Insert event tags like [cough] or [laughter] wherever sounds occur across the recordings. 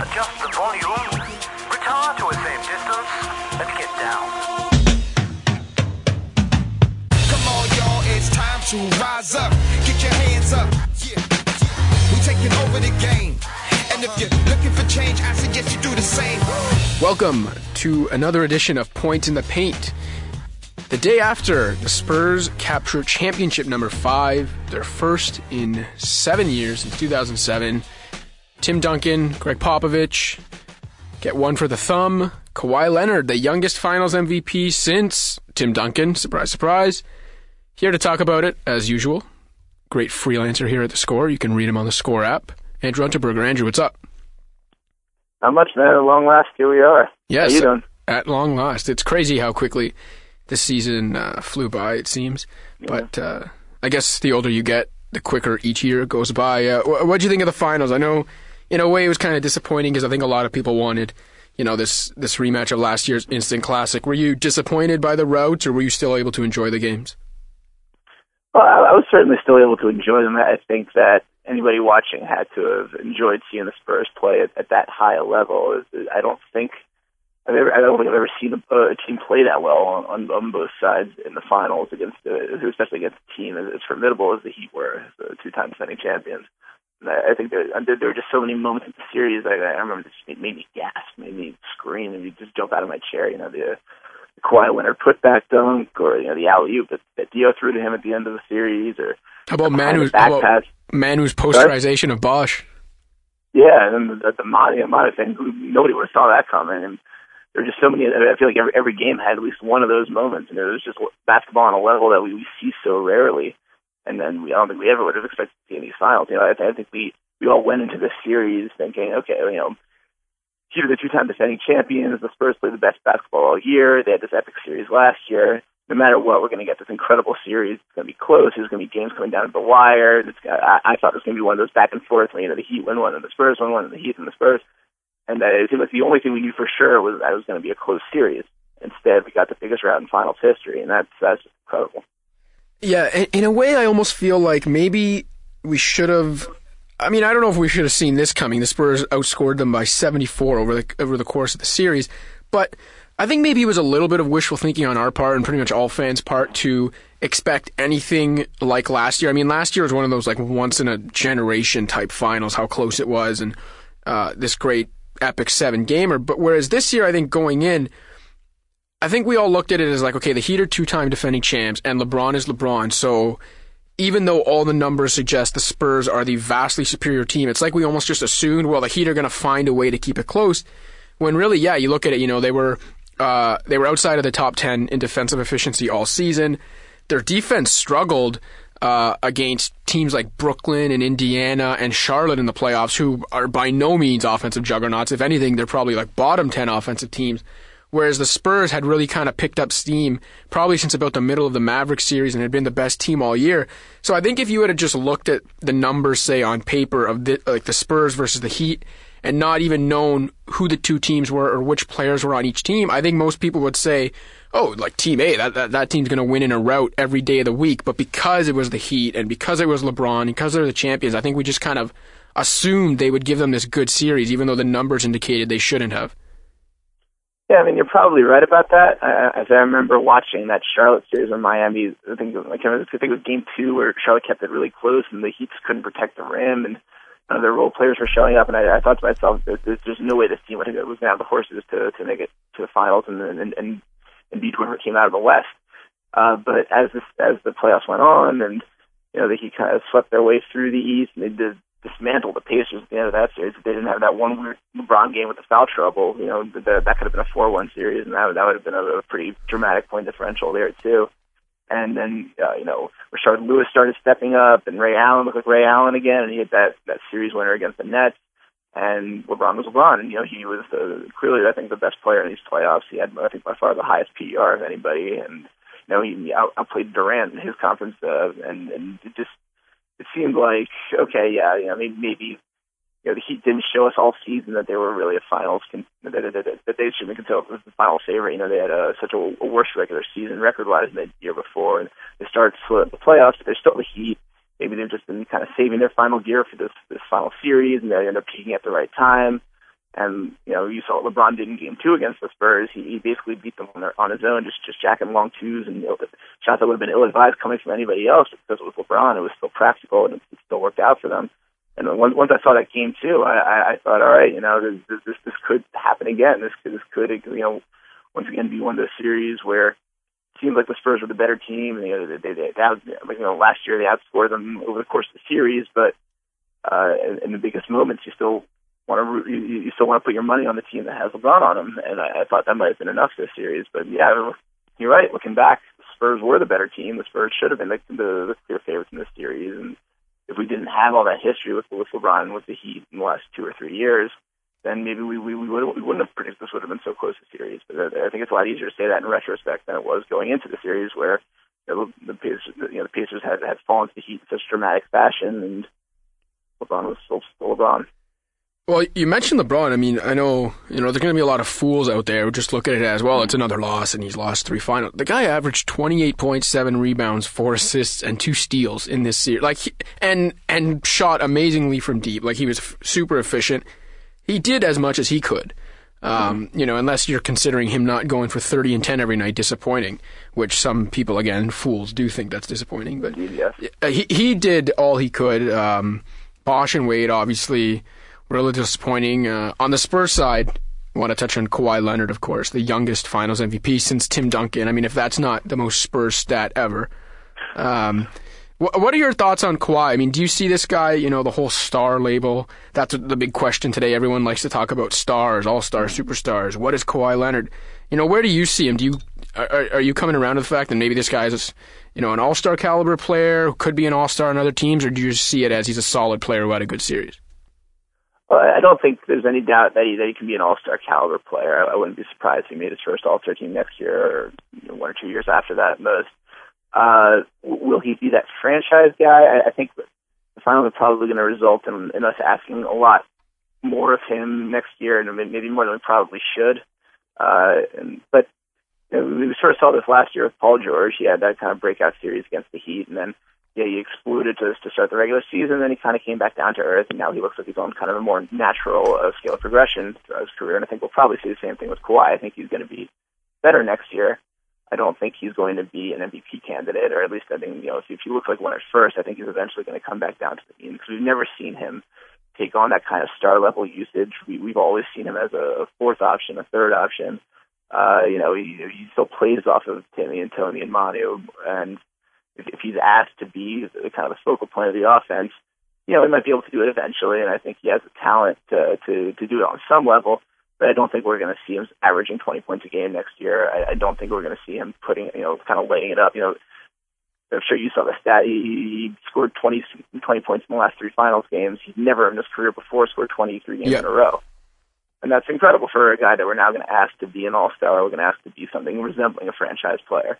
adjust the volume, retire to a safe distance, and get down. Come on, y'all, it's time to rise up. Get your hands up. Yeah, yeah. We taking over the game. And if you're looking for change, I suggest you do the same. Welcome to another edition of Points in the Paint. The day after the Spurs capture championship number five, their first in seven years in 2007. Tim Duncan, Gregg Popovich get one for the thumb. Kawhi Leonard, the youngest finals MVP since Tim Duncan, surprise, surprise. Here to talk about it, as usual. Great freelancer here at the score. You can read him on the score app. Andrew Unterberger. Andrew, what's up? Not much, man. At long last, here we are. Yes, How you doing? at long last. It's crazy how quickly this season uh, flew by. It seems, but uh, I guess the older you get, the quicker each year goes by. Uh, what do you think of the finals? I know, in a way, it was kind of disappointing because I think a lot of people wanted, you know, this this rematch of last year's instant classic. Were you disappointed by the route, or were you still able to enjoy the games? Well, I, I was certainly still able to enjoy them. I think that anybody watching had to have enjoyed seeing the Spurs play at, at that high a level. I don't think I've ever, I don't think I've ever seen a, a team play that well on, on, on both sides in the finals against, uh, especially against a team as, as formidable as the Heat were, the two-time defending champions. I I think there, uh, there, there were just so many moments in the series. I, I remember this made, made me gasp, made me scream, and you just jump out of my chair. You know, the, uh, the Kawhi Leonard putback dunk, or you know, the alley oop that, that Diaw threw to him at the end of the series, or How about Manu's, how about. Manu's posterization of Bosh? Yeah, and the, the Monty Monty thing, nobody would have saw that coming. And there were just so many. I feel like every every game had at least one of those moments, and it was just basketball on a level that we, we see so rarely. And then we, I don't think we ever would have expected to see these finals. You know, I, I think we we all went into this series thinking, okay, you know, Heat are the two-time defending champions. The Spurs played the best basketball all year. They had this epic series last year. No matter what, we're going to get this incredible series. It's going to be close. There's going to be games coming down to the wire. It's, I, I thought it was going to be one of those back and forth. You know, the Heat win one and the Spurs win one, and the Heat and the Spurs. And that it seemed like the only thing we knew for sure was that it was going to be a close series. Instead, we got the biggest rout in finals history, and that's that's just incredible. Yeah, in, a way, I almost feel like maybe we should have. I mean, I don't know if we should have seen this coming. The Spurs outscored them by 74 over the over the course of the series, but I think maybe it was a little bit of wishful thinking on our part and pretty much all fans' part to expect anything like last year. I mean, last year was one of those like once in a generation type finals, how close it was, and uh, this great epic seven gamer. But whereas this year, I think going in, I think we all looked at it as like, okay, the Heat are two time defending champs, and LeBron is LeBron. So even though all the numbers suggest the Spurs are the vastly superior team, it's like we almost just assumed, well, the Heat are going to find a way to keep it close. When really, yeah, you look at it, you know, they were uh, they were outside of the top ten in defensive efficiency all season. Their defense struggled uh, against teams like Brooklyn and Indiana and Charlotte in the playoffs, who are by no means offensive juggernauts. If anything, they're probably like bottom ten offensive teams. Whereas the Spurs had really kind of picked up steam probably since about the middle of the Mavericks series and had been the best team all year. So I think if you had just looked at the numbers, say on paper of the, like the Spurs versus the Heat, and not even known who the two teams were or which players were on each team, I think most people would say, "Oh, like Team A, that that, that team's going to win in a rout every day of the week." But because it was the Heat and because it was LeBron, and because they're the champions, I think we just kind of assumed they would give them this good series, even though the numbers indicated they shouldn't have. Yeah, I mean, you're probably right about that. As I remember watching that Charlotte series in Miami, I think, like, I think it was game two where Charlotte kept it really close and the Heat just couldn't protect the rim and of their role players were showing up. And I, I thought to myself, there's, there's, no way this team would was going to have the horses to, to make it to the finals and, and, and, and beat whoever came out of the West. Uh, but as this, as the playoffs went on and, you know, the Heat kind of swept their way through the East and they did dismantle the Pacers at the end of that series. If they didn't have that one weird LeBron game with the foul trouble, you know, the, that could have been a 4-1 series, and that, that would have been a, a pretty dramatic point differential there, too. And then, uh, you know, Rashard Lewis started stepping up, and Ray Allen looked like Ray Allen again, and he had that, that series winner against the Nets. And LeBron was LeBron, and you know he was the, clearly, I think, the best player in these playoffs. He had, I think, by far the highest PER of anybody, and you know he out, outplayed Durant in his conference, uh, and and just it seemed like okay, yeah, you know, maybe, maybe you know the Heat didn't show us all season that they were really a finals con- that, that, that, that they should be considered the final favorite. You know, they had a, such a, a worse regular season record wise than the year before, and they started to slip the playoffs. But they're still the Heat. Maybe they've just been kind of saving their final gear for this this final series, and they end up peaking at the right time. And you know, you saw what LeBron did in Game Two against the Spurs. He, he basically beat them on, their, on his own, just just jacking long twos and you know, shots that would have been ill-advised coming from anybody else because it was LeBron. It was still practical and it, still worked out for them. And once once I saw that game too, I, I, I thought, all right, you know, this this this could happen again. This could this could you know once again be one of those series where it seems like the Spurs were the better team. And, you know, they, they, they, they you know, last year they outscored them over the course of the series, but uh, in, in the biggest moments, you still want to you, you still want to put your money on the team that has LeBron on them, and I, I thought that might have been enough this series. But yeah, you're right. Looking back, the Spurs were the better team. The Spurs should have been the, the, the clear favorites in this series, and if we didn't have all that history with with LeBron with the Heat in the last two or three years, then maybe we we, we, would, we wouldn't have predicted this would have been so close to series. But I think it's a lot easier to say that in retrospect than it was going into the series, where know, the Pacers, you know, the Pacers had had fallen to the Heat in such dramatic fashion, and LeBron was still, still LeBron. Well, you mentioned LeBron. I mean, I know you know there's going to be a lot of fools out there who just look at it as well. It's another loss, and he's lost three finals. The guy averaged 28.7 rebounds, four assists, and two steals in this series. Like, and and shot amazingly from deep. Like he was f- super efficient. He did as much as he could. Um, you know, unless you're considering him not going for 30 and 10 every night disappointing, which some people, again, fools do think that's disappointing. But yes. he he did all he could. Um, Bosh and Wade obviously really disappointing. Uh, on the Spurs side, I want to touch on Kawhi Leonard, of course, the youngest Finals MVP since Tim Duncan. I mean, if that's not the most Spurs stat ever. Um, what are your thoughts on Kawhi? I mean, do you see this guy, you know, the whole star label? That's the big question today. Everyone likes to talk about stars, all stars, superstars. What is Kawhi Leonard? You know, where do you see him? Do you are, are you coming around to the fact that maybe this guy is, you know, an all-star caliber player who could be an all-star on other teams, or do you see it as he's a solid player who had a good series? Well, I don't think there's any doubt that he, that he can be an all-star caliber player. I, I wouldn't be surprised if he made his first all-star team next year or you know, one or two years after that at most. Uh, will he be that franchise guy? I, I think the finals are probably going to result in, in us asking a lot more of him next year, and maybe more than we probably should. Uh, and, but you know, we sort of saw this last year with Paul George. He had that kind of breakout series against the Heat, and then yeah, he exploded to to start the regular season. Then he kind of came back down to earth, and now he looks like he's on kind of a more natural uh, scale of progression throughout his career. And I think we'll probably see the same thing with Kawhi. I think he's going to be better next year. I don't think he's going to be an MVP candidate, or at least I think you know if, if he looks like one at first, I think he's eventually going to come back down to the mean because we've never seen him take on that kind of star level usage. We, we've always seen him as a fourth option, a third option. Uh, you know, he, he still plays off of Timmy and Tony and Manu, and if, if he's asked to be the kind of the focal point of the offense, you know, he might be able to do it eventually. And I think he has the talent to to, to do it on some level. But I don't think we're going to see him averaging 20 points a game next year. I, I don't think we're going to see him putting, you know, kind of laying it up. You know, I'm sure you saw the stat. He, he scored 20, 20 points in the last three finals games. He's never in his career before scored 23 games Yeah. in a row. And that's incredible for a guy that we're now going to ask to be an all-star. We're going to ask to be something resembling a franchise player.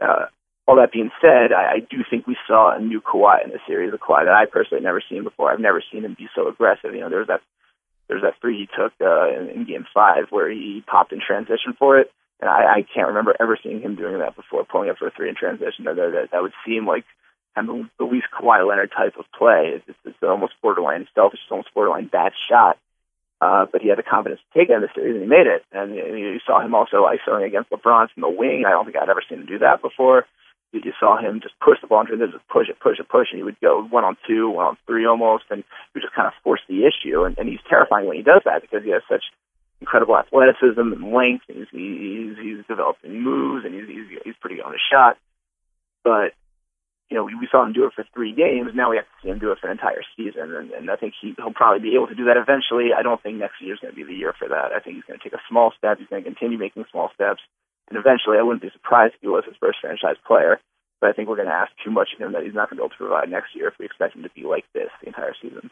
Uh, all that being said, I, I do think we saw a new Kawhi in the series, a Kawhi that I personally never seen before. I've never seen him be so aggressive. You know, there was that there's that three he took uh, in, in Game Five where he popped in transition for it, and I, I can't remember ever seeing him doing that before, pulling up for a three in transition. That that, that would seem like kind of the least Kawhi Leonard type of play. It's, it's, it's almost borderline selfish, it's almost borderline bad shot. Uh, but he had the confidence to take it in the series, and he made it. And you, you saw him also isoing against LeBron from the wing. I don't think I'd ever seen him do that before. You saw him just push the ball into the just push it, push it, push, and he would go one on two, one on three almost, and he would just kind of force the issue. And, and he's terrifying when he does that because he has such incredible athleticism and length, and he's he's, he's developing moves, and he's he's, he's pretty good on his shot. But you know, we, we saw him do it for three games. Now we have to see him do it for an entire season, and, and I think he, he'll probably be able to do that eventually. I don't think next year is going to be the year for that. I think he's going to take a small step. He's going to continue making small steps, and eventually, I wouldn't be surprised if he was his first franchise player. But I think we're going to ask too much of him that he's not going to be able to provide next year if we expect him to be like this the entire season.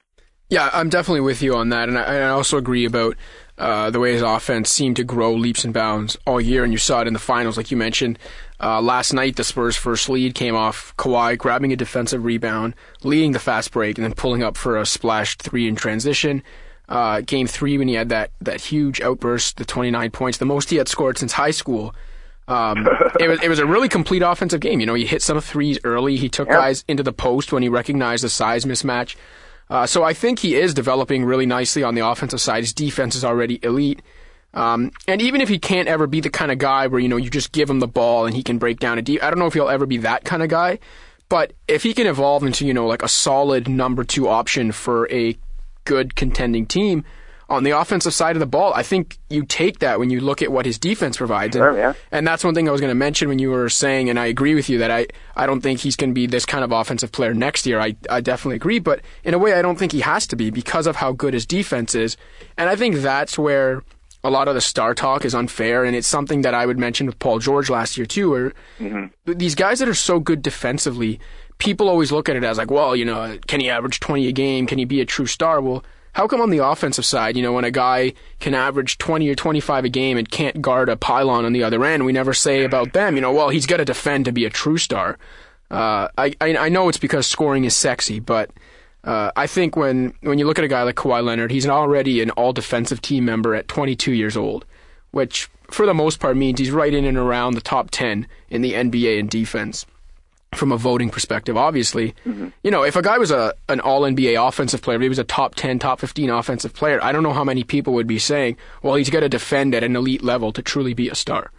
Yeah, I'm definitely with you on that, and I, I also agree about uh, the way his offense seemed to grow leaps and bounds all year, and you saw it in the finals, like you mentioned. Uh, last night, the Spurs' first lead came off Kawhi grabbing a defensive rebound, leading the fast break, and then pulling up for a splashed three in transition. Uh, game three, when he had that, that huge outburst, the 29 points, the most he had scored since high school. Um, it was it was a really complete offensive game. You know, he hit some threes early. He took Yep. guys into the post when he recognized the size mismatch. Uh, so I think he is developing really nicely on the offensive side. His defense is already elite. Um, and even if he can't ever be the kind of guy where, you know, you just give him the ball and he can break down a deep, I don't know if he'll ever be that kind of guy. But if he can evolve into, you know, like a solid number two option for a good contending team, on the offensive side of the ball, I think you take that when you look at what his defense provides. Sure, and, yeah. and that's one thing I was going to mention when you were saying, and I agree with you that I, I don't think he's going to be this kind of offensive player next year. I, I definitely agree, but in a way, I don't think he has to be because of how good his defense is. And I think that's where a lot of the star talk is unfair, and it's something that I would mention with Paul George last year too, where Mm-hmm. these guys that are so good defensively, people always look at it as like, well, you know, can he average 20 a game? Can he be a true star? Well, how come on the offensive side, you know, when a guy can average 20 or 25 a game and can't guard a pylon on the other end, we never say about them, you know, well, he's got to defend to be a true star. Uh, I, I I know it's because scoring is sexy, but uh, I think when when you look at a guy like Kawhi Leonard, he's already an all defensive team member at 22 years old, which for the most part means he's right in and around the top 10 in the NBA in defense from a voting perspective, obviously, you know, if a guy was a an all NBA offensive player, if he was a top ten, top fifteen offensive player, I don't know how many people would be saying, "Well, he's got to defend at an elite level to truly be a star."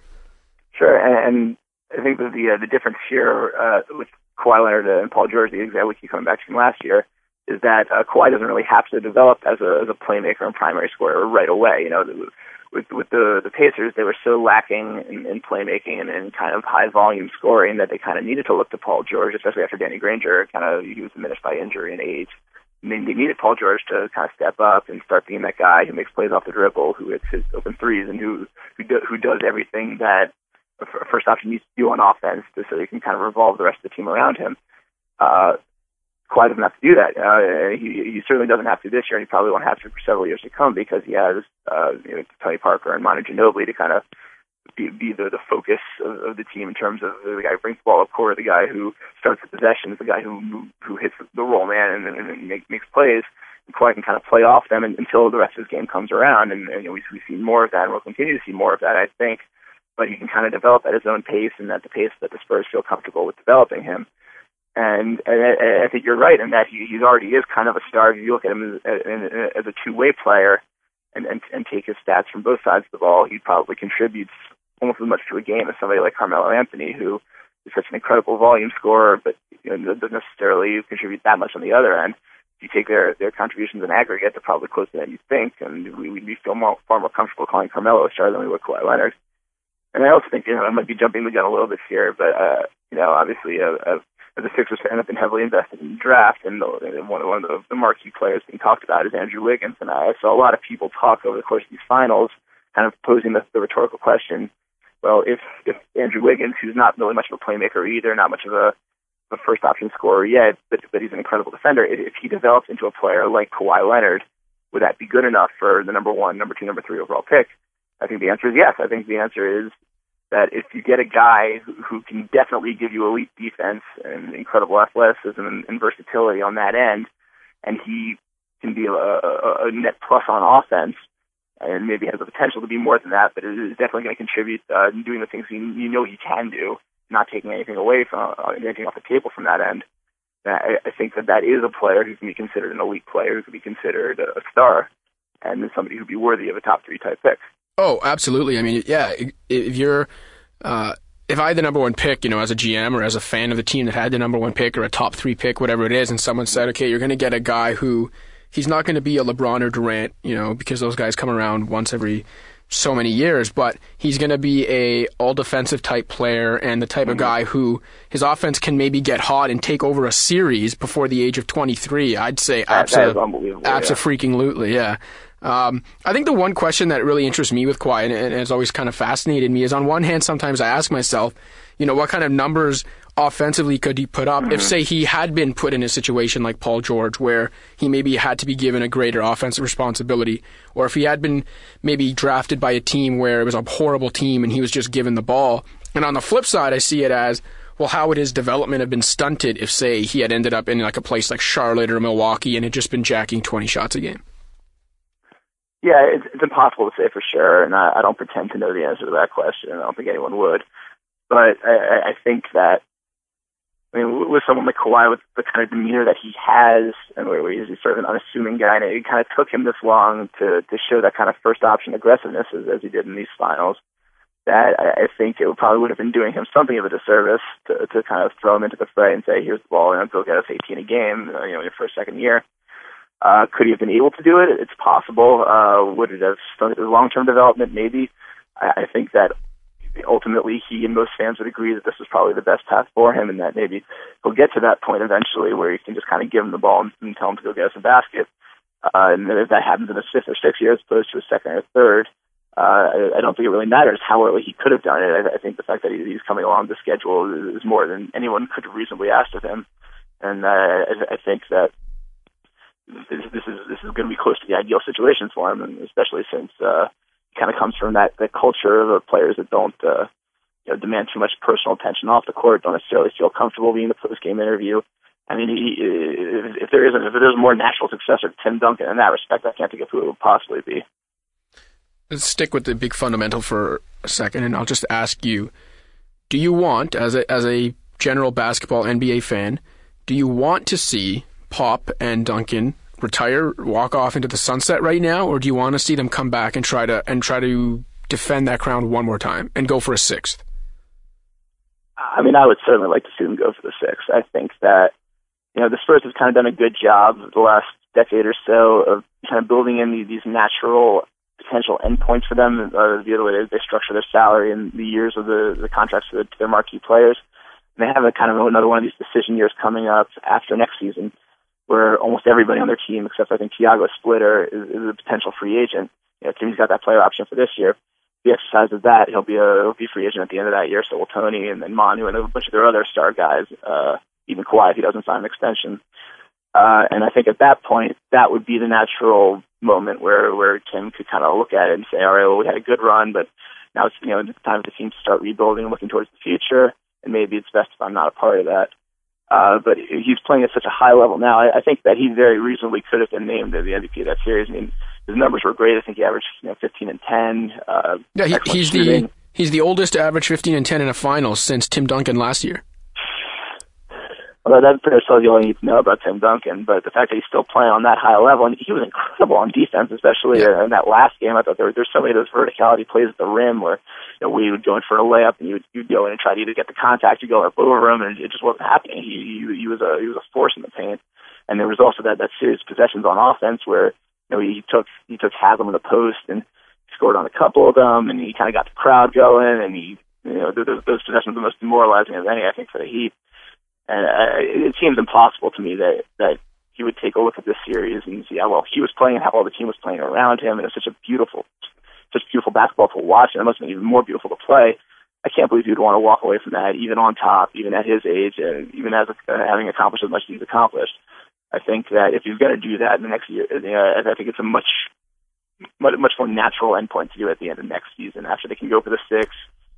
Sure, and, I think that the uh, the difference here uh, with Kawhi Leonard and Paul George, the example we keep coming back to from last year, is that uh, Kawhi doesn't really have to develop as a as a playmaker and primary scorer right away. You know, with with the the Pacers, they were so lacking in, in playmaking and in kind of high volume scoring that they kind of needed to look to Paul George, especially after Danny Granger kind of he was diminished by injury and age. I mean, they needed Paul George to kind of step up and start being that guy who makes plays off the dribble, who hits his open threes, and who who, do, who does everything that a first option needs to do on offense, so they can kind of revolve the rest of the team around him. Uh, Kawhi doesn't to do that. Uh, he, he certainly doesn't have to this year, and he probably won't have to for several years to come because he has uh, you know, Tony Parker and Manu Ginobili to kind of be, be the, the focus of, of the team in terms of the guy who brings the ball up court, the guy who starts the possessions, the guy who who, hits the roll man and, and, and make, makes plays. And Kawhi can kind of play off them and, until the rest of his game comes around, and, and you know, we, we see more of that, and we'll continue to see more of that, I think. But he can kind of develop at his own pace and at the pace that the Spurs feel comfortable with developing him. And, and I, think you're right in that he, he already is kind of a star. If you look at him as, as a two-way player and, and, and take his stats from both sides of the ball, he probably contributes almost as much to a game as somebody like Carmelo Anthony, who is such an incredible volume scorer, but you know, doesn't necessarily contribute that much on the other end. If you take their their contributions in aggregate, they're probably closer than you think, and we we feel more far more comfortable calling Carmelo a star than we would Kawhi Leonard. And I also think you know I might be jumping the gun a little bit here, but uh, you know obviously uh, uh, a Sixers fan, I've been heavily invested in the draft, and, the, one, one of the, the marquee players being talked about is Andrew Wiggins. And I saw a lot of people talk over the course of these finals, kind of posing the, the rhetorical question: Well, if if Andrew Wiggins, who's not really much of a playmaker either, not much of a, a first option scorer yet, but but he's an incredible defender, if, if he develops into a player like Kawhi Leonard, would that be good enough for the number one, number two, number three overall pick? I think the answer is yes. I think the answer is that if you get a guy who, can definitely give you elite defense and incredible athleticism and, versatility on that end, and he can be a, a, net plus on offense, and maybe has the potential to be more than that, but is definitely going to contribute uh, in doing the things you, you know he can do, not taking anything away from uh, anything off the table from that end. I, I think that that is a player who can be considered an elite player, who can be considered a, a star, and is somebody who'd be worthy of a top three type pick. Oh, absolutely. I mean, yeah, if you're uh, if I had the number one pick, you know, as a GM or as a fan of the team that had the number one pick or a top three pick, whatever it is, and someone said, okay, you're going to get a guy who he's not going to be a LeBron or Durant, you know, because those guys come around once every so many years, but he's going to be a all defensive type player and the type mm-hmm. of guy who his offense can maybe get hot and take over a series before the age of 23. I'd say absolutely, absolutely, freaking lootly, yeah. Um, I think the one question that really interests me with Kawhi and, and has always kind of fascinated me is on one hand, sometimes I ask myself, you know, what kind of numbers offensively could he put up mm-hmm. if, say, he had been put in a situation like Paul George where he maybe had to be given a greater offensive responsibility, or if he had been maybe drafted by a team where it was a horrible team and he was just given the ball. And on the flip side, I see it as, well, how would his development have been stunted if, say, he had ended up in like a place like Charlotte or Milwaukee and had just been jacking 20 shots a game? Yeah, it's, it's impossible to say for sure, and I, I don't pretend to know the answer to that question. I don't think anyone would, but I, I think that I mean, with someone like Kawhi, with the kind of demeanor that he has, and where he's sort of an unassuming guy, and it kind of took him this long to to show that kind of first option aggressiveness as, as he did in these finals. That I, I think it would probably would have been doing him something of a disservice to to kind of throw him into the fray and say, "Here's the ball, and go get us 18 a game," uh, you know, your first second year. Uh, could he have been able to do it? It's possible. Uh, would it have stunted his long-term development? Maybe. I, I think that ultimately he and most fans would agree that this is probably the best path for him and that maybe he'll get to that point eventually where you can just kind of give him the ball and, and tell him to go get us a basket. Uh, and if that happens in a fifth or sixth year as opposed to a second or third, uh, I, I don't think it really matters how early he could have done it. I, I think the fact that he, he's coming along the schedule is more than anyone could have reasonably asked of him. And uh, I, I think that this, this is this is going to be close to the ideal situation for him, and especially since uh, kind of comes from that that culture of players that don't uh, you know, demand too much personal attention off the court, don't necessarily feel comfortable being the post game interview. I mean, he, if, if there isn't, if there's a more natural successor to Tim Duncan in that respect, I can't think of who it would possibly be. Let's stick with the big fundamental for a second, and I'll just ask you: Do you want, as a as a general basketball NBA fan, do you want to see Pop and Duncan retire, walk off into the sunset right now, or do you want to see them come back and try to and try to defend that crown one more time and go for a sixth? I mean, I would certainly like to see them go for the sixth. I think that you know the Spurs have kind of done a good job the last decade or so of kind of building in these natural potential endpoints for them uh, the way they structure their salary and the years of the, the contracts to, to their marquee players. And they have a kind of another one of these decision years coming up after next season where almost everybody on their team, except I think Tiago Splitter, is, is a potential free agent. You know, Timmy's got that player option for this year. If he exercises that, he'll be a he'll be free agent at the end of that year. So will Tony and then Manu and a bunch of their other star guys, uh, even Kawhi if he doesn't sign an extension. Uh, and I think at that point, that would be the natural moment where where Tim could kind of look at it and say, all right, well, we had a good run, but now it's you know it's time for the team to start rebuilding, looking towards the future, and maybe it's best if I'm not a part of that. Uh, but he's playing at such a high level now. I, I think that he very reasonably could have been named the MVP of that series. I mean, his numbers were great. I think he averaged you know 15 and 10. Uh, yeah, he, he's shooting. the he's the oldest to average 15 and 10 in a final since Tim Duncan last year. Well, that pretty much tells you all you need to know about Tim Duncan. But the fact that he's still playing on that high level, and he was incredible on defense, especially yeah. in that last game. I thought there were there's so many of those verticality plays at the rim where you know we would go in for a layup and you would you'd go in and try to either get the contact, you go up over him, and it just wasn't happening. He, he he was a he was a force in the paint. And there was also that that series of possessions on offense where you know he took he took Haslem in the post and scored on a couple of them, and he kind of got the crowd going, and he you know those, those possessions were the most demoralizing of any I think for the Heat. And uh, it seems impossible to me that that he would take a look at this series and see how well he was playing and how well the team was playing around him. And it's such a beautiful, such beautiful basketball to watch, and it must have been even more beautiful to play. I can't believe he'd want to walk away from that, even on top, even at his age, and even as uh, having accomplished as much as he's accomplished. I think that if he's going to do that in the next year, uh, I think it's a much, much, much more natural endpoint to do at the end of next season. After they can go for the six,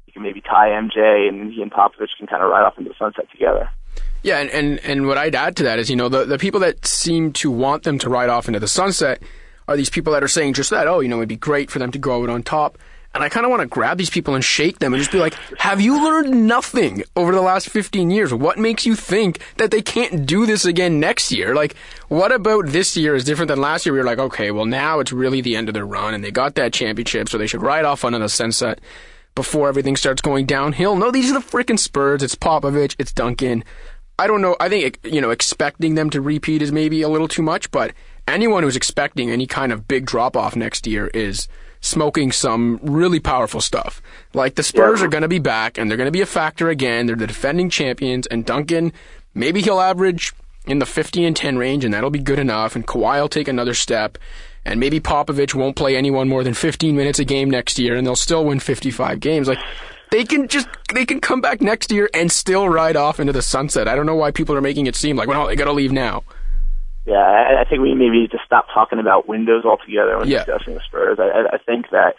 you can maybe tie MJ, and he and Popovich can kind of ride off into the sunset together. Yeah, and, and, and what I'd add to that is, you know, the, the people that seem to want them to ride off into the sunset are these people that are saying just that, oh, you know, it'd be great for them to go out on top. And I kind of want to grab these people and shake them and just be like, have you learned nothing over the last 15 years? What makes you think that they can't do this again next year? Like, what about this year is different than last year? We were like, okay, well, now it's really the end of their run and they got that championship, so they should ride off onto the sunset before everything starts going downhill. No, these are the freaking Spurs. It's Popovich. It's Duncan. I don't know. I think you know expecting them to repeat is maybe a little too much, but anyone who's expecting any kind of big drop off next year is smoking some really powerful stuff. Like the Spurs yeah. are going to be back and they're going to be a factor again. They're the defending champions, and Duncan maybe he'll average in the 50 and 10 range, and that'll be good enough. And Kawhi will take another step, and maybe Popovich won't play anyone more than 15 minutes a game next year, and they'll still win 55 games. Like they can just they can come back next year and still ride off into the sunset. I don't know why people are making it seem like well they got to leave now. Yeah, I, I think we maybe need to stop talking about windows altogether when yeah. discussing the Spurs. I, I think that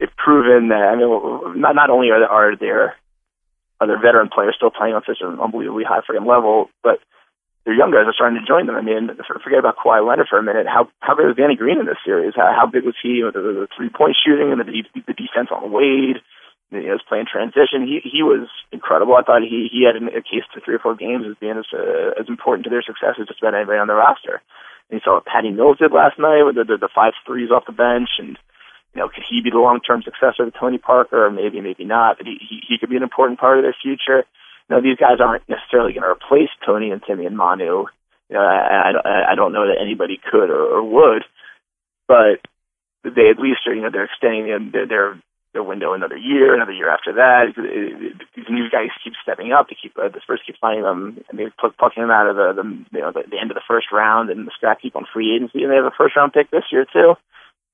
they've proven that. I mean, not not only are there, are there are veteran players still playing on such an unbelievably high freaking level, but their young guys are starting to join them. I mean, forget about Kawhi Leonard for a minute. How how big was Danny Green in this series? How, how big was he with the, the three point shooting and the, the defense on Wade? You know, was playing transition. He he was incredible. I thought he he had a case to three or four games as being as uh, as important to their success as just about anybody on the roster. And you saw what Patty Mills did last night with the, the the five threes off the bench, and you know, could he be the long term successor to Tony Parker, or maybe maybe not? But he he, he could be an important part of their future. You know, these guys aren't necessarily going to replace Tony and Timmy and Manu. You know, I, I I don't know that anybody could or, or would, but they at least are you know they're extending their their their window another year, another year after that. These new guys keep stepping up. They keep uh, the Spurs keep finding them, and they pluck, plucking them out of the, the you know the, the end of the first round, and the Strat keep on free agency, and they have a first round pick this year too.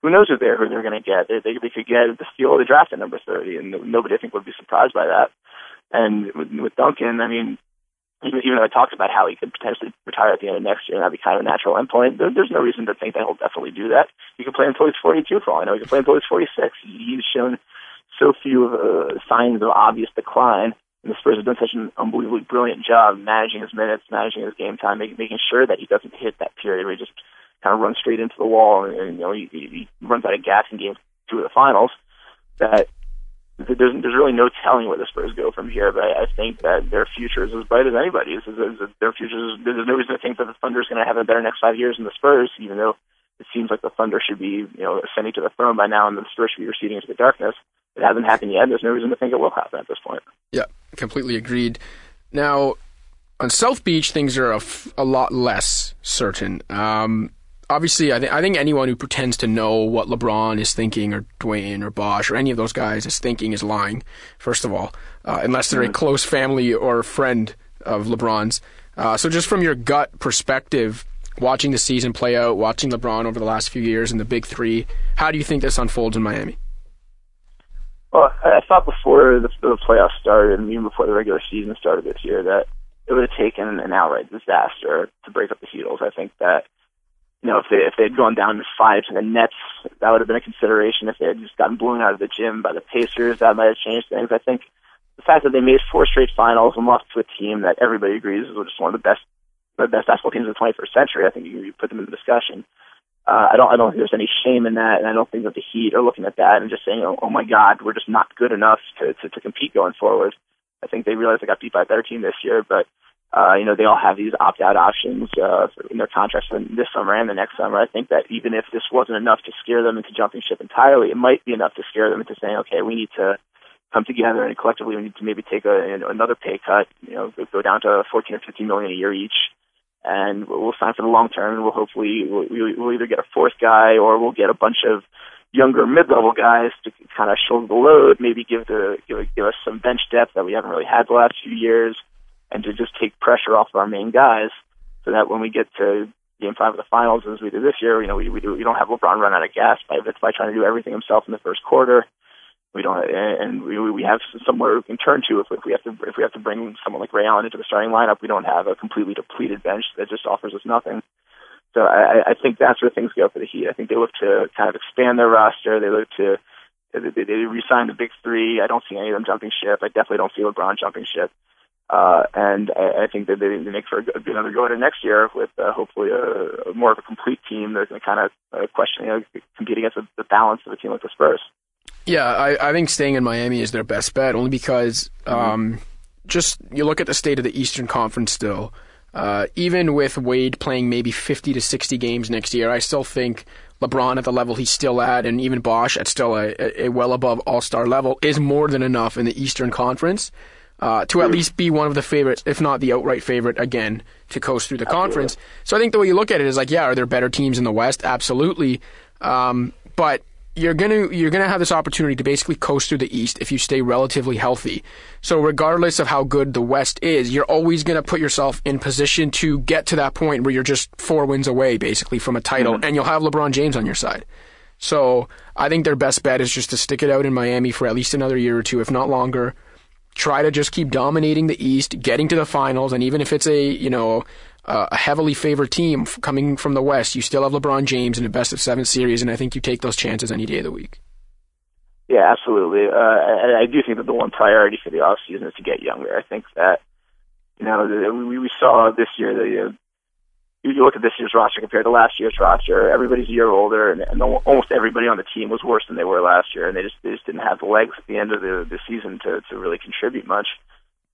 Who knows who they're who they're going to get? They, they they could get the steal of the draft at number thirty, and nobody I think would be surprised by that. And with, with Duncan, I mean, even, even though I talked about how he could potentially retire at the end of next year, and that'd be kind of a natural endpoint. There, there's no reason to think that he'll definitely do that. He could play until he's 42 for all I know. He could play until he's 46. He's shown so few uh, signs of obvious decline. And the Spurs have done such an unbelievably brilliant job managing his minutes, managing his game time, making, making sure that he doesn't hit that period where he just kind of runs straight into the wall and, and you know he, he runs out of gas in game two of the finals. That there's there's really no telling where the Spurs go from here. But I, think that their future is as bright as anybody's. Is, is, is their future is, there's no reason to think that the Thunder is going to have a better next five years than the Spurs, even though it seems like the Thunder should be you know ascending to the throne by now, and the Spurs should be receding into the darkness. It hasn't happened yet. There's no reason to think it will happen at this point. Yeah, completely agreed. Now, on South Beach, things are a, f- a lot less certain. Um, obviously, I, th- I think anyone who pretends to know what LeBron is thinking, or Dwayne or Bosh, or any of those guys is thinking is lying. First of all, uh, unless they're a close family or friend of LeBron's. Uh, so, just from your gut perspective, watching the season play out, watching LeBron over the last few years in the Big Three, how do you think this unfolds in Miami? Well, I thought before the, the playoffs started, and even before the regular season started this year, that it would have taken an outright disaster to break up the Heatles. I think that you know, if they if they had gone down to five to the Nets, that would have been a consideration. If they had just gotten blown out of the gym by the Pacers, that might have changed things. I think the fact that they made four straight finals and lost to a team that everybody agrees is just one of the best the best basketball teams of the 21st century. I think you, you put them in the discussion. Uh, I don't I don't think there's any shame in that, and I don't think that the Heat are looking at that and just saying, oh, oh my God, we're just not good enough to, to to compete going forward. I think they realize they got beat by a better team this year, but uh, you know, they all have these opt-out options uh, in their contracts this summer and the next summer. I think that even if this wasn't enough to scare them into jumping ship entirely, it might be enough to scare them into saying, okay, we need to come together and collectively we need to maybe take a, you know, another pay cut, you know, go down to 14 or 15 million a year each, and we'll sign for the long term, and we'll hopefully we'll, we'll either get a fourth guy or we'll get a bunch of younger mid-level guys to kind of shoulder the load, maybe give the give, give us some bench depth that we haven't really had the last few years and to just take pressure off of our main guys so that when we get to game five of the finals as we did this year, you know, we, we, do, we don't have LeBron run out of gas by, by trying to do everything himself in the first quarter. We don't, and we we have somewhere we can turn to if, if we have to if we have to bring someone like Ray Allen into the starting lineup. We don't have a completely depleted bench that just offers us nothing. So I, I think that's where things go for the Heat. I think they look to kind of expand their roster. They look to they, they, they re-sign the big three. I don't see any of them jumping ship. I definitely don't see LeBron jumping ship. Uh, and I, I think that they, they make for a good, another go at it next year with uh, hopefully a, a more of a complete team that's going to kind of uh, question, you know, compete against the, the balance of a team like the Spurs. Yeah, I, I think staying in Miami is their best bet, only because mm-hmm. um, just you look at the state of the Eastern Conference still. Uh, even with Wade playing maybe 50 to 60 games next year, I still think LeBron at the level he's still at, and even Bosh at still a, a well above All Star level, is more than enough in the Eastern Conference uh, to at least be one of the favorites, if not the outright favorite again, to coast through the conference. So I think the way you look at it is like, yeah, are there better teams in the West? Absolutely. Um, but you're gonna you're gonna have this opportunity to basically coast through the East if you stay relatively healthy. So regardless of how good the West is, you're always gonna put yourself in position to get to that point where you're just four wins away basically from a title, mm-hmm. and you'll have LeBron James on your side. So I think their best bet is just to stick it out in Miami for at least another year or two, if not longer try to just keep dominating the East, getting to the finals, and even if it's a you know a heavily favored team coming from the West, you still have LeBron James in a best of seven series, and I think you take those chances any day of the week. Yeah, absolutely. Uh, I do think that the one priority for the off season is to get younger. I think that you know we, we saw this year that you know, you, look at this year's roster compared to last year's roster. Everybody's a year older, and, and almost everybody on the team was worse than they were last year, and they just they just didn't have the legs at the end of the the season to to really contribute much.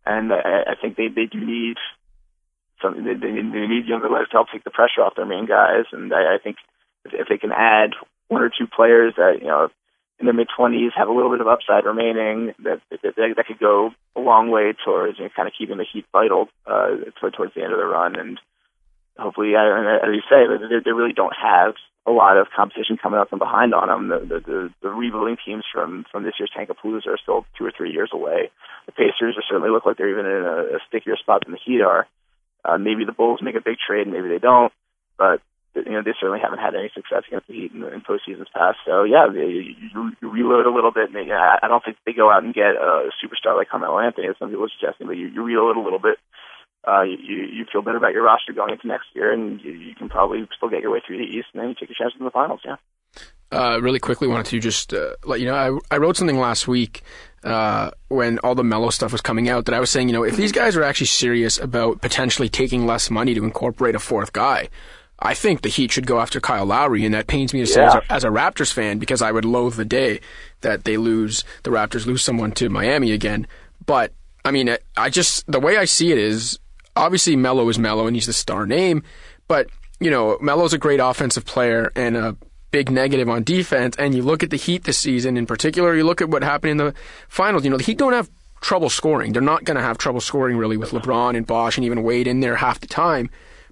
And I, I think they they do need something. They, they need younger legs to help take the pressure off their main guys, and I, I think if, if they can add one or two players that you know in their mid twenties have a little bit of upside remaining, that that, that, that could go a long way towards you know, kind of keeping the Heat vital uh, towards the end of the run and hopefully, as you say, they, they really don't have a lot of competition coming up from behind on them. The, the, the, the rebuilding teams from, from this year's Tankapalooza are still two or three years away. The Pacers certainly look like they're even in a, a stickier spot than the Heat are. Uh, maybe the Bulls make a big trade, maybe they don't, but you know they certainly haven't had any success against the Heat in, in postseasons past. So yeah, they, you, you reload a little bit. And they, I don't think they go out and get a superstar like Carmelo Anthony, as some people are suggesting, but you, you reload a little bit uh, you you feel better about your roster going into next year, and you, you can probably still get your way through the East, and then you take a chance in the finals. Yeah. Uh, really quickly, wanted to just uh, let you know I, I wrote something last week uh, when all the Melo stuff was coming out that I was saying, you know, if these guys are actually serious about potentially taking less money to incorporate a fourth guy, I think the Heat should go after Kyle Lowry, and that pains me to say yeah. as, a, as a Raptors fan because I would loathe the day that they lose, the Raptors lose someone to Miami again. But I mean, I just the way I see it is obviously Melo is Melo and he's the star name, but you know Melo's a great offensive player and a big negative on defense. And you look at the Heat this season in particular. You look at what happened in the finals. You know the Heat don't have trouble scoring. They're not going to have trouble scoring really with LeBron and Bosh and even Wade in there half the time.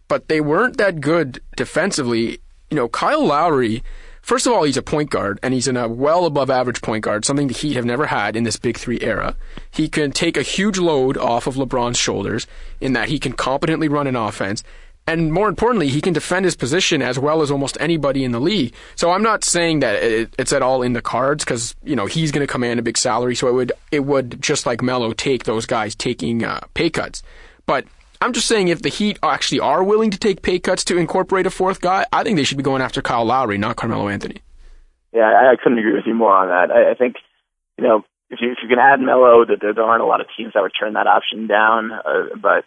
But they weren't that good defensively. You know Kyle Lowry First of all, he's a point guard, and he's in a well above average point guard, something the Heat have never had in this Big Three era. He can take a huge load off of LeBron's shoulders in that he can competently run an offense. And more importantly, he can defend his position as well as almost anybody in the league. So I'm not saying that it's at all in the cards because you know he's going to command a big salary. So it would it would just like Melo take those guys taking uh, pay cuts. But I'm just saying if the Heat actually are willing to take pay cuts to incorporate a fourth guy, I think they should be going after Kyle Lowry, not Carmelo Anthony. Yeah, I, couldn't agree with you more on that. I, I think, you know, if you if you can add Melo, that there, there aren't a lot of teams that would turn that option down. Uh, but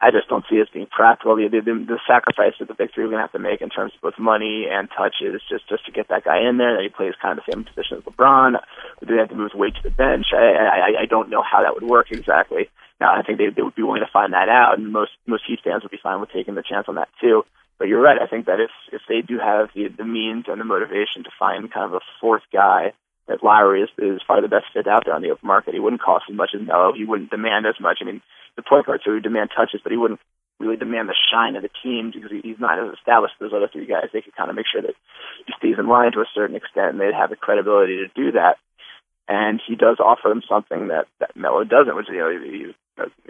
I just don't see it being practical. The, the, the sacrifice that the three are going to have to make in terms of both money and touches, just just to get that guy in there, that he plays kind of the same position as LeBron. Do they have to move his weight to the bench? I, I I don't know how that would work exactly. Now, I think they, they would be willing to find that out, and most most Heat fans would be fine with taking the chance on that too. But you're right. I think that if if they do have the the means and the motivation to find kind of a fourth guy, that Lowry is is probably the best fit out there on the open market. He wouldn't cost as much as Melo. He wouldn't demand as much. I mean, the point guard, so he would demand touches, but he wouldn't really demand the shine of the team because he's not as established as those other three guys. They could kind of make sure that he stays in line to a certain extent, and they'd have the credibility to do that. And he does offer them something that that Melo doesn't, which is you know, he, you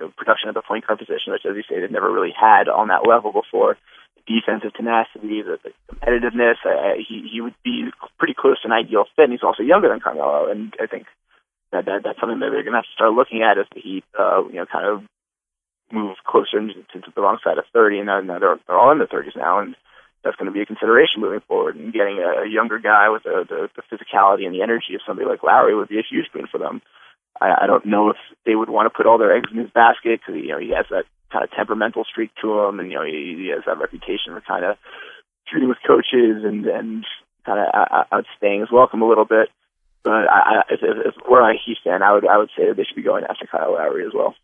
know, production at the point guard position, which, as you say, they've never really had on that level before. The defensive tenacity, the, the competitiveness, uh, he he would be pretty close to an ideal fit. And he's also younger than Carmelo, and I think that, that that's something that they're going to have to start looking at as the Heat, uh, you know, kind of move closer into to, to the wrong side of 30, and now, now they're they're all in their 30s now, and that's going to be a consideration moving forward. And getting a, a younger guy with the, the the physicality and the energy of somebody like Lowry would be a huge boon for them. I, I don't know if they would want to put all their eggs in his basket because you know he has that kind of temperamental streak to him, and you know he, he has that reputation for kind of shooting with coaches and and kind of outstaying his welcome a little bit. But I, I, if, if, if were I Heat fan, I would I would say that they should be going after Kyle Lowry as well.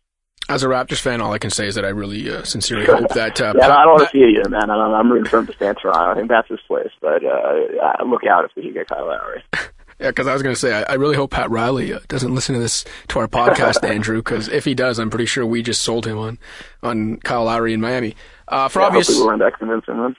As a Raptors fan, all I can say is that I really uh, sincerely [laughs] hope that. Uh, yeah, I don't want to see it either, man. I'm, I'm rooting for him to stay in Toronto. I think that's his place. But uh, look out if we can get Kyle Lowry. [laughs] Yeah, because I was going to say, I, I, really hope Pat Riley uh, doesn't listen to this to our podcast, [laughs] Andrew. Because if he does, I'm pretty sure we just sold him on on Kyle Lowry in Miami. Uh, for yeah, obvious, we'll end up convincing [laughs] him.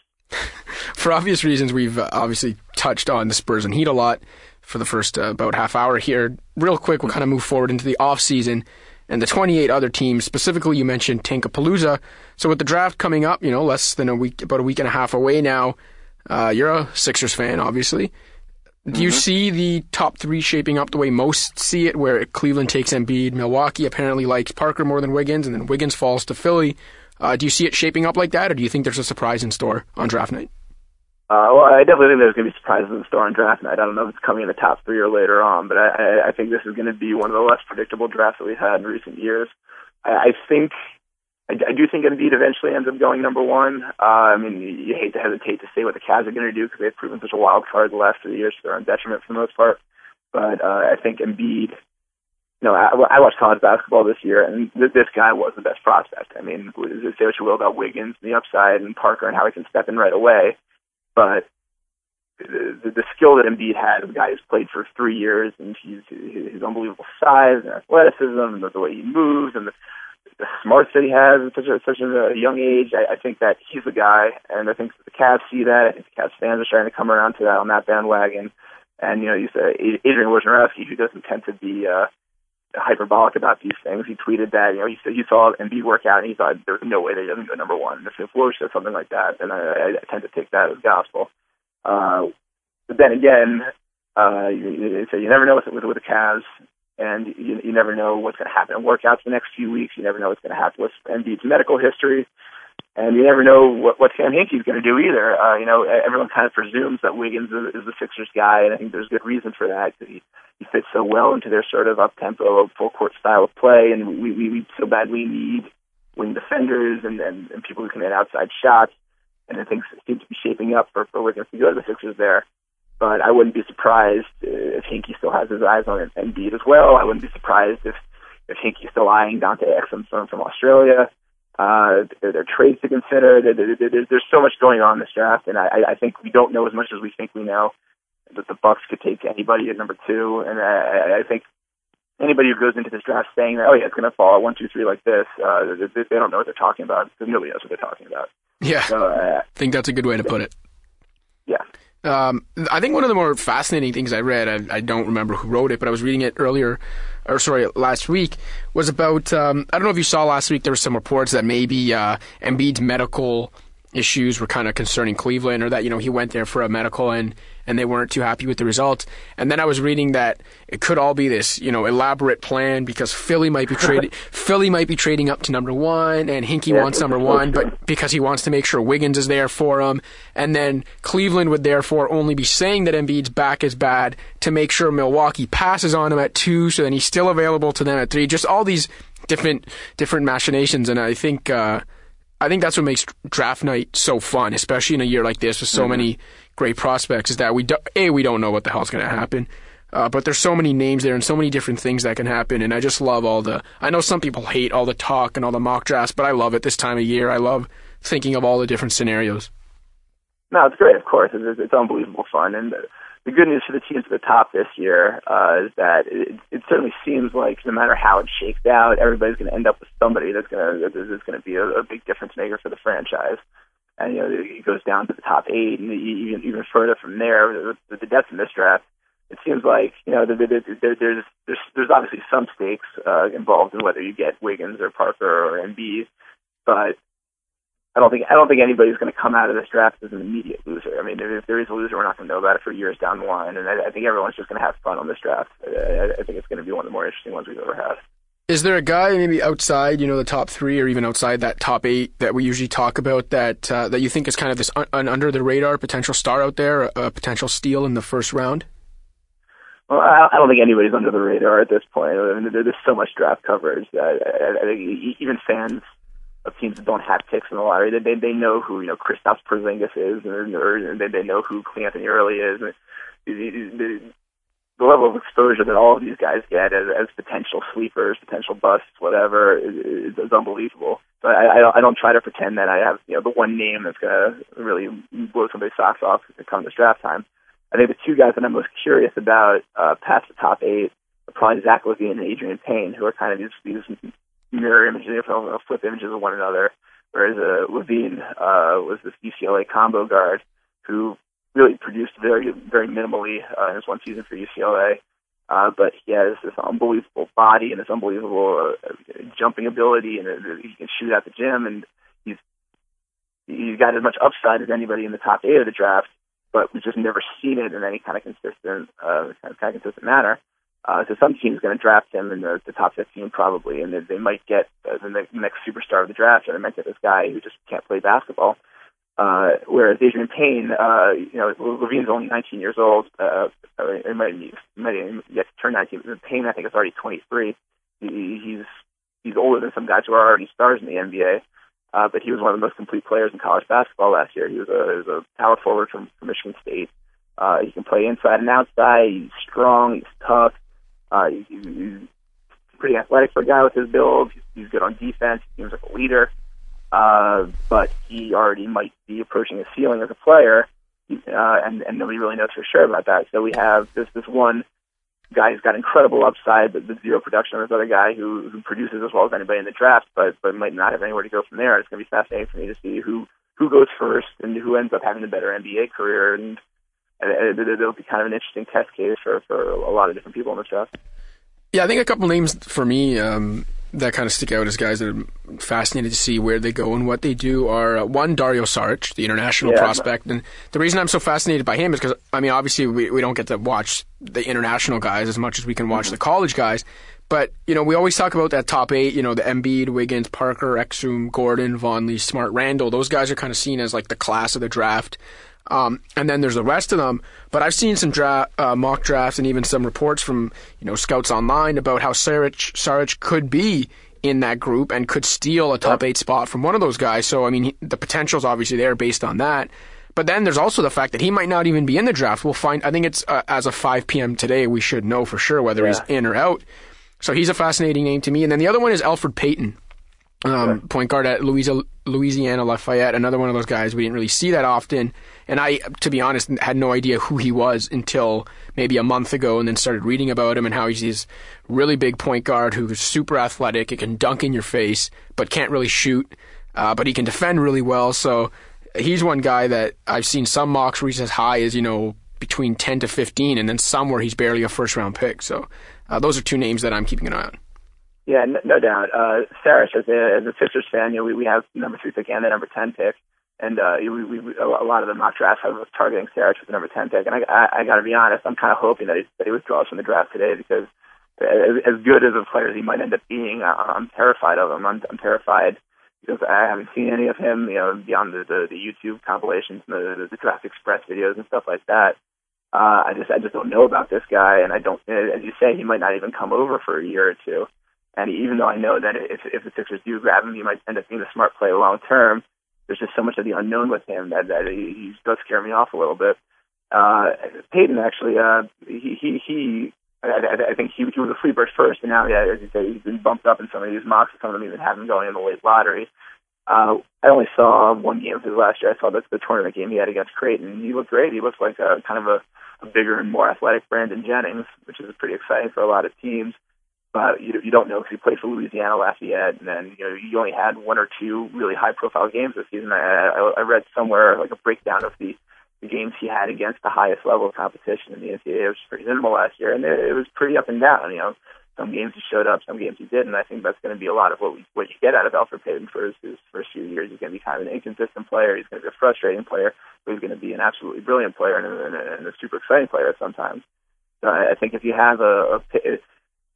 for obvious reasons, we've uh, obviously touched on the Spurs and Heat a lot for the first uh, about half hour here. Real quick, we'll kind of move forward into the off season and the 28 other teams. Specifically, you mentioned Tankapalooza. So with the draft coming up, you know, less than a week, about a week and a half away now. Uh, you're a Sixers fan, obviously. Do mm-hmm. you see the top three shaping up the way most see it, where Cleveland takes Embiid, Milwaukee apparently likes Parker more than Wiggins, and then Wiggins falls to Philly? Uh, do you see it shaping up like that, or do you think there's a surprise in store on draft night? Uh, well, I definitely think there's going to be surprises in store on draft night. I don't know if it's coming in the top three or later on, but I, I think this is going to be one of the less predictable drafts that we've had in recent years. I, I think I, I do think Embiid eventually ends up going number one. Uh, I mean, you, you hate to hesitate to say what the Cavs are going to do because they've proven such a wild card the last three years. So they're on detriment for the most part. But uh, I think Embiid. You know, I, I watched college basketball this year, and th- this guy was the best prospect. I mean, say what you will about Wiggins, and the upside, and Parker, and how he can step in right away, but the, the skill that Embiid has, a guy who's played for three years, and he's his unbelievable size and athleticism, and the, the way he moves, and the, the smarts that he has at such a such a young age. I, I think that he's the guy, and I think the Cavs see that. I think the Cavs fans are starting to come around to that on that bandwagon. And you know, you say Adrian Wojnarowski, who doesn't tend to be uh, hyperbolic about these things, he tweeted that you know he said he saw Embiid work out, and he thought there was no way that he doesn't go number one. If, if Woj said something like that, then I, I tend to take that as gospel. Uh, but then again, uh, you, so you never know with with, with the Cavs, and you, you never know what's going to happen in workouts the next few weeks. You never know what's going to happen with Embiid's medical history, and you never know what, what Sam Hinkie's going to do either. Uh, you know, everyone kind of presumes that Wiggins is, is the Sixers guy, and I think there's good reason for that he, he fits so well into their sort of up tempo, full court style of play, and we, we, we so badly need wing defenders and, and, and people who can hit outside shots and I think seems to be shaping up for, for Wiggins to go to the Sixers there. But I wouldn't be surprised if Hinkie still has his eyes on Embiid as well. I wouldn't be surprised if if Hinkie's still eyeing Dante Exum from from Australia. Uh, there, there are trades to consider. There, there, there, there's so much going on in this draft, and I, I think we don't know as much as we think we know. That the Bucks could take anybody at number two, and I, I think anybody who goes into this draft saying that, oh yeah, it's going to fall at one, two, three like this, uh, they, they don't know what they're talking about nobody knows what they're talking about. Yeah, so, uh, I think that's a good way to put it. Yeah. Um, I think one of the more fascinating things I read, I, I, don't remember who wrote it, but I was reading it earlier, or sorry, last week, was about, um, I don't know if you saw last week, there were some reports that maybe uh, Embiid's medical issues were kind of concerning Cleveland, or that, you know, he went there for a medical and and they weren't too happy with the results. And then I was reading that it could all be this, you know, elaborate plan because Philly might be [laughs] trading Philly might be trading up to number one, and Hinkie yeah, wants number one, but because he wants to make sure Wiggins is there for him, and then Cleveland would therefore only be saying that Embiid's back is bad to make sure Milwaukee passes on him at two, so then he's still available to them at three. Just all these different different machinations, and I think. Uh, I think that's what makes draft night so fun, especially in a year like this with so mm-hmm. many great prospects. Is that we do, a we don't know what the hell's going to happen, uh, but there's so many names there and so many different things that can happen. And I just love all the. I know some people hate all the talk and all the mock drafts, but I love it this time of year. I love thinking of all the different scenarios. No, it's great. Of course, it's, it's unbelievable fun, and the good news for the teams at the top this year uh, is that it, it certainly seems like no matter how it shakes out, everybody's going to end up with somebody that's going to that's going to be a, a big difference maker for the franchise. And you know, it goes down to the top eight, and even even further from there, with the depth in this draft, it seems like you know there, there, there, there's there's there's obviously some stakes uh, involved in whether you get Wiggins or Parker or Embiid, but I don't think I don't think anybody's going to come out of this draft as an immediate loser. I mean, if there is a loser, we're not going to know about it for years down the line, and I, I think everyone's just going to have fun on this draft. I, I think it's going to be one of the more interesting ones we've ever had. Is there a guy maybe outside, you know, the top three, or even outside that top eight that we usually talk about that uh, that you think is kind of this un- an under the radar potential star out there, a, a potential steal in the first round? Well, I don't think anybody's under the radar at this point. I mean, there's so much draft coverage that I, I think even fans of teams that don't have picks in the lottery. They they, know who you know Kristaps Porzingis is, and, or, they they know who Cleanthony Early is. And the, the, the level of exposure that all of these guys get as, as potential sleepers, potential busts, whatever, is, is unbelievable. But I, I don't I don't try to pretend that I have you know the one name that's gonna really blow somebody's socks off come this draft time. I think the two guys that I'm most curious about uh, past the top eight are probably Zach LaVine and Adreian Payne, who are kind of these these mirror images, uh, flip images of one another. Whereas uh, LaVine uh, was this UCLA combo guard who really produced very, very minimally uh, in his one season for UCLA. Uh, but he has this unbelievable body and this unbelievable uh, jumping ability, and uh, he can shoot at the gym, and he's he's got as much upside as anybody in the top eight of the draft. But we've just never seen it in any kind of consistent, uh, kind of consistent manner. Uh, so some team's going to draft him in the, the top 15 probably, and they, might get uh, the next superstar of the draft, or they might get this guy who just can't play basketball. Uh, whereas Adreian Payne, uh, you know, LaVine's only 19 years old. Uh, it might, might yet turn 19. Payne, I think, is already 23. He, he's he's older than some guys who are already stars in the NBA. Uh, but he was one of the most complete players in college basketball last year. He was a, he was a power forward from, from Michigan State. Uh, he can play inside and outside. He's strong. He's tough. Uh, he's, he's pretty athletic for a guy with his build. He's, he's good on defense. He seems like a leader. Uh, but he already might be approaching a ceiling as a player, uh, and, and nobody really knows for sure about that. So we have this this one guy who's got incredible upside, but the zero production. of this other guy who who produces as well as anybody in the draft, but but might not have anywhere to go from there. It's going to be fascinating for me to see who who goes first and who ends up having a better NBA career, and it'll be kind of an interesting test case for for a lot of different people in the draft. Yeah, I think a couple names for me. Um that kind of stick out as guys that are fascinated to see where they go and what they do are uh, one Dario Saric, the international yeah, prospect, and the reason I'm so fascinated by him is because I mean obviously we we don't get to watch the international guys as much as we can watch mm-hmm. the college guys, but you know we always talk about that top eight, you know the Embiid, Wiggins, Parker, Exum, Gordon, Vonleh, Smart, Randall. Those guys are kind of seen as like the class of the draft. Um, and then there's the rest of them. But I've seen some dra- uh, mock drafts and even some reports from you know scouts online about how Saric, Saric could be in that group and could steal a top eight spot from one of those guys. So I mean, he, the potential is obviously there based on that. But then there's also the fact that he might not even be in the draft. We'll find. I think it's uh, as of 5 p.m. today. We should know for sure whether yeah. he's in or out. So he's a fascinating name to me. And then the other one is Elfrid Payton um, point guard at Louisiana, Louisiana Lafayette, another one of those guys we didn't really see that often. And I, to be honest, had no idea who he was until maybe a month ago, and then started reading about him and how he's this really big point guard who's super athletic, it can dunk in your face, but can't really shoot, uh, but he can defend really well. So he's one guy that I've seen some mocks where he's as high as you know between 10 to 15, and then some where he's barely a first round pick. So uh, those are two names that I'm keeping an eye on. Yeah, no, no doubt. Uh, Saric, as a, as a Sixers fan, you know, we, we have number three pick and the number 10 pick. And uh, we, we, a lot of the mock drafts have us targeting Saric with the number 10 pick. And I, I, I got to be honest, I'm kind of hoping that he, that he withdraws from the draft today because as, as good as a player as he might end up being, I'm terrified of him. I'm, I'm terrified because I haven't seen any of him, you know, beyond the, the, the YouTube compilations and the, the, the Draft Express videos and stuff like that. Uh, I just I just don't know about this guy, and I don't. As you say, he might not even come over for a year or two. And even though I know that if if the Sixers do grab him, he might end up being the smart play long term. There's just so much of the unknown with him that that he, he does scare me off a little bit. Uh, Payton actually, uh, he he he. I, I think he, he was a free bird first, and now, yeah, as you say, he's been bumped up in some of these mocks. Some of them even have him going in the late lottery. Uh, I only saw one game of his last year. I saw the, the tournament game he had against Creighton. He looked great. He looks like a kind of a, a bigger and more athletic Brandon Jennings, which is pretty exciting for a lot of teams but you, you don't know because he played for Louisiana Lafayette, and then you know you only had one or two really high-profile games this season. I, I, I read somewhere like a breakdown of the, the games he had against the highest level of competition in the NCAA, which was pretty minimal last year, and it, it was pretty up and down. You know, some games he showed up, some games he didn't. I think that's going to be a lot of what we, what you get out of Elfrid Payton for his, his first few years. He's going to be kind of an inconsistent player. He's going to be a frustrating player, but he's going to be an absolutely brilliant player and a, and and a super exciting player sometimes. So I, I think if you have a, a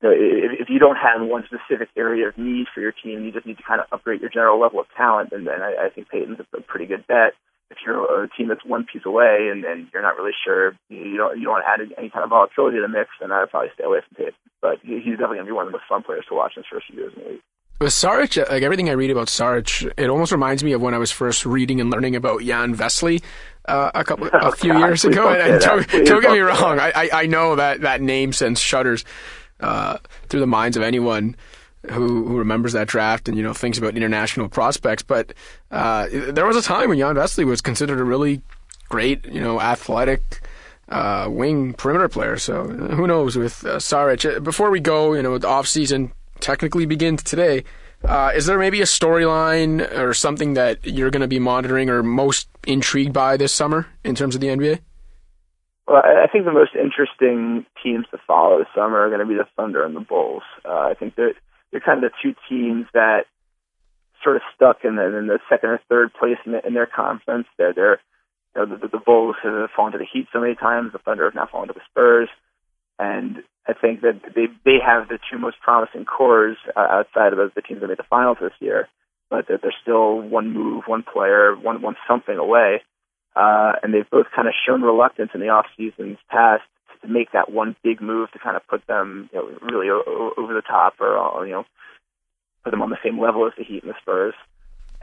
you know, if, if you don't have one specific area of need for your team, you just need to kind of upgrade your general level of talent. And then I, I think Payton's a, pretty good bet. If you're a team that's one piece away and, and you're not really sure, you don't you don't want to add any kind of volatility to the mix, then I'd probably stay away from Payton. But he's definitely going to be one of the most fun players to watch in his first few years in the league. With Saric, like everything I read about Saric, it almost reminds me of when I was first reading and learning about Jan Vesely uh, a couple, a [laughs] oh, few God, years ago. [laughs] And, don't, don't get me [laughs] wrong, I, I, I know that that name sends shudders uh, through the minds of anyone who, who remembers that draft and you know thinks about international prospects. But uh, there was a time when Jan Vesely was considered a really great, you know, athletic uh, wing perimeter player. So who knows with uh, Saric? Before we go, you know, the off season technically begins today. Uh, is there maybe a storyline or something that you're going to be monitoring or most intrigued by this summer in terms of the NBA? Well, I think the most interesting teams to follow this summer are going to be the Thunder and the Bulls. Uh, I think they're they're kind of the two teams that sort of stuck in the, in the second or third place in, the, in their conference. They're they're you know, the, the Bulls have fallen to the Heat so many times. The Thunder have now fallen to the Spurs, and I think that they they have the two most promising cores uh, outside of the, teams that made the finals this year. But that they're still one move, one player, one one something away uh, and they've both kind of shown reluctance in the off seasons past to make that one big move to kind of put them you know, really o- over the top or uh, you know put them on the same level as the Heat and the Spurs.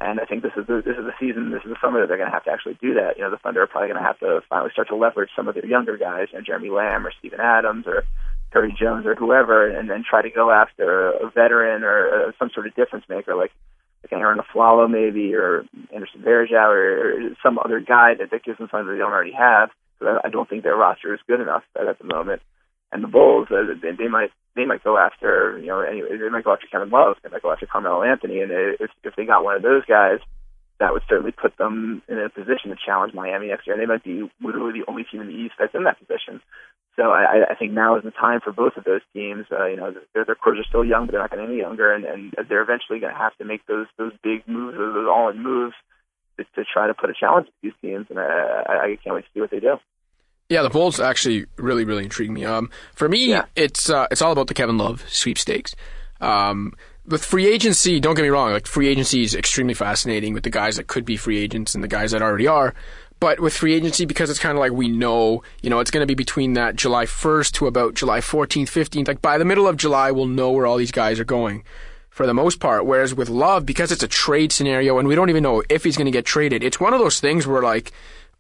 And I think this is the this is the season, this is the summer that they're going to have to actually do that. You know, the Thunder are probably going to have to finally start to leverage some of their younger guys, you know, Jeremy Lamb or Steven Adams or Perry Jones or whoever, and then try to go after a veteran or uh, some sort of difference maker like like Arron Afflalo maybe or Anderson Varejao or, some other guy that, that gives them something they don't already have. So I don't think their roster is good enough at the moment. And the Bulls, uh, they, they might they might go after you know anyway they might go after Kevin Love, they might go after Carmelo Anthony, and if if they got one of those guys, that would certainly put them in a position to challenge Miami next year. And they might be literally the only team in the East that's in that position. So I, I think now is the time for both of those teams. Uh, you know, their, their cores are still young, but they're not getting any younger, and, and they're eventually going to have to make those those big moves, those all-in moves, to, to try to put a challenge to these teams. And I, I, I can't wait to see what they do. Yeah, the Bulls actually really, really intrigue me. Um, for me, yeah. it's uh, it's all about the Kevin Love sweepstakes. Um, with free agency, don't get me wrong, like free agency is extremely fascinating with the guys that could be free agents and the guys that already are. But with free agency, because it's kind of like we know, you know, it's going to be between that July 1st to about July 14th, 15th. Like by the middle of July, we'll know where all these guys are going for the most part. Whereas with Love, because it's a trade scenario and we don't even know if he's going to get traded, it's one of those things where like,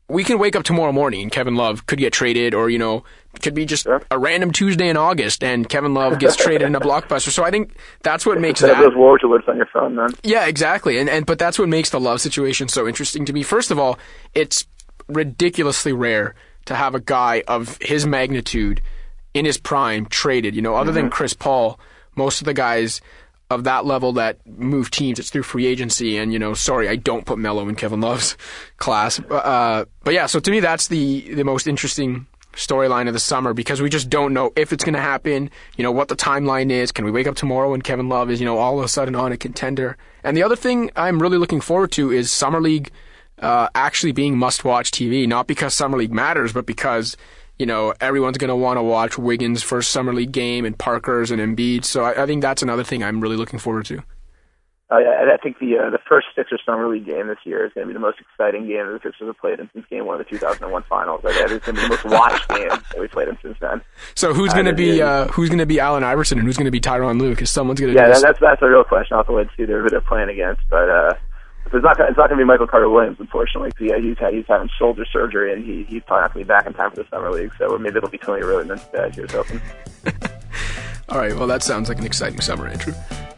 we can wake up tomorrow morning and Kevin Love could get traded or, you know, could be just sure. a random Tuesday in August and Kevin Love gets traded in a [laughs] blockbuster. So I think that's what makes that. Those alerts on your phone, man. Yeah, exactly. And, and, but that's what makes the Love situation so interesting to me. First of all, it's ridiculously rare to have a guy of his magnitude in his prime traded. You know, other mm-hmm. than Chris Paul, most of the guys of that level that move teams, it's through free agency. And, you know, sorry, I don't put Melo in Kevin Love's [laughs] class. Uh, but yeah, so to me, that's the, the most interesting storyline of the summer because we just don't know if it's going to happen, you know, what the timeline is. Can we wake up tomorrow and Kevin Love is, you know, all of a sudden on a contender? And the other thing I'm really looking forward to is Summer League uh, actually being must watch TV, not because Summer League matters, but because you know, everyone's going to want to watch Wiggins' first summer league game and Parker's and Embiid. So I, I think that's another thing I'm really looking forward to. Uh, I think the uh, the first Sixers summer league game this year is going to be the most exciting game that the Sixers have played in since Game One of the 2001 Finals. Like, it's going to be the most watched game that we've played in since then. So who's going to be uh, who's going to be Allen Iverson and who's going to be Tyronn Lue? Because someone's going to yeah, that's that's the real question. I'll have to wait and see who they're playing against, but. uh it's not gonna, it's not going to be Michael Carter Williams, unfortunately. Yeah, he's had he's having shoulder surgery, and he he's probably not going to be back in time for the summer league. So maybe it'll be Tony Wroten instead. Here's hoping. [laughs] All right. Well, that sounds like an exciting summer, Andrew.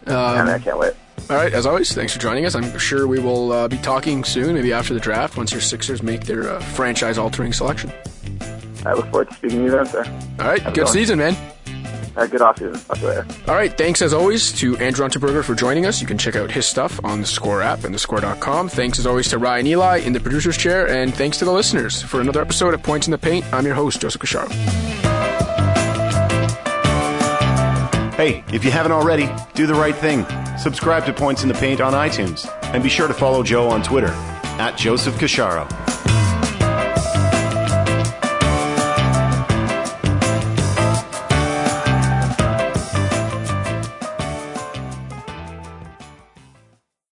Um, yeah, man, I can't wait. All right. As always, thanks for joining us. I'm sure we will uh, be talking soon, maybe after the draft, once your Sixers make their uh, franchise-altering selection. I look forward to speaking to you then, sir. All right. Good season, man. All right, good afternoon. season. Talk to you later. All right, thanks as always to Andrew Unterberger for joining us. You can check out his stuff on the Score app and thescore.com. Thanks as always to Ryan Eli in the producer's chair, and thanks to the listeners. For another episode of Points in the Paint, I'm your host, Joseph Casciaro. Hey, if you haven't already, do the right thing. Subscribe to Points in the Paint on iTunes, and be sure to follow Joe on Twitter at Joseph Casciaro.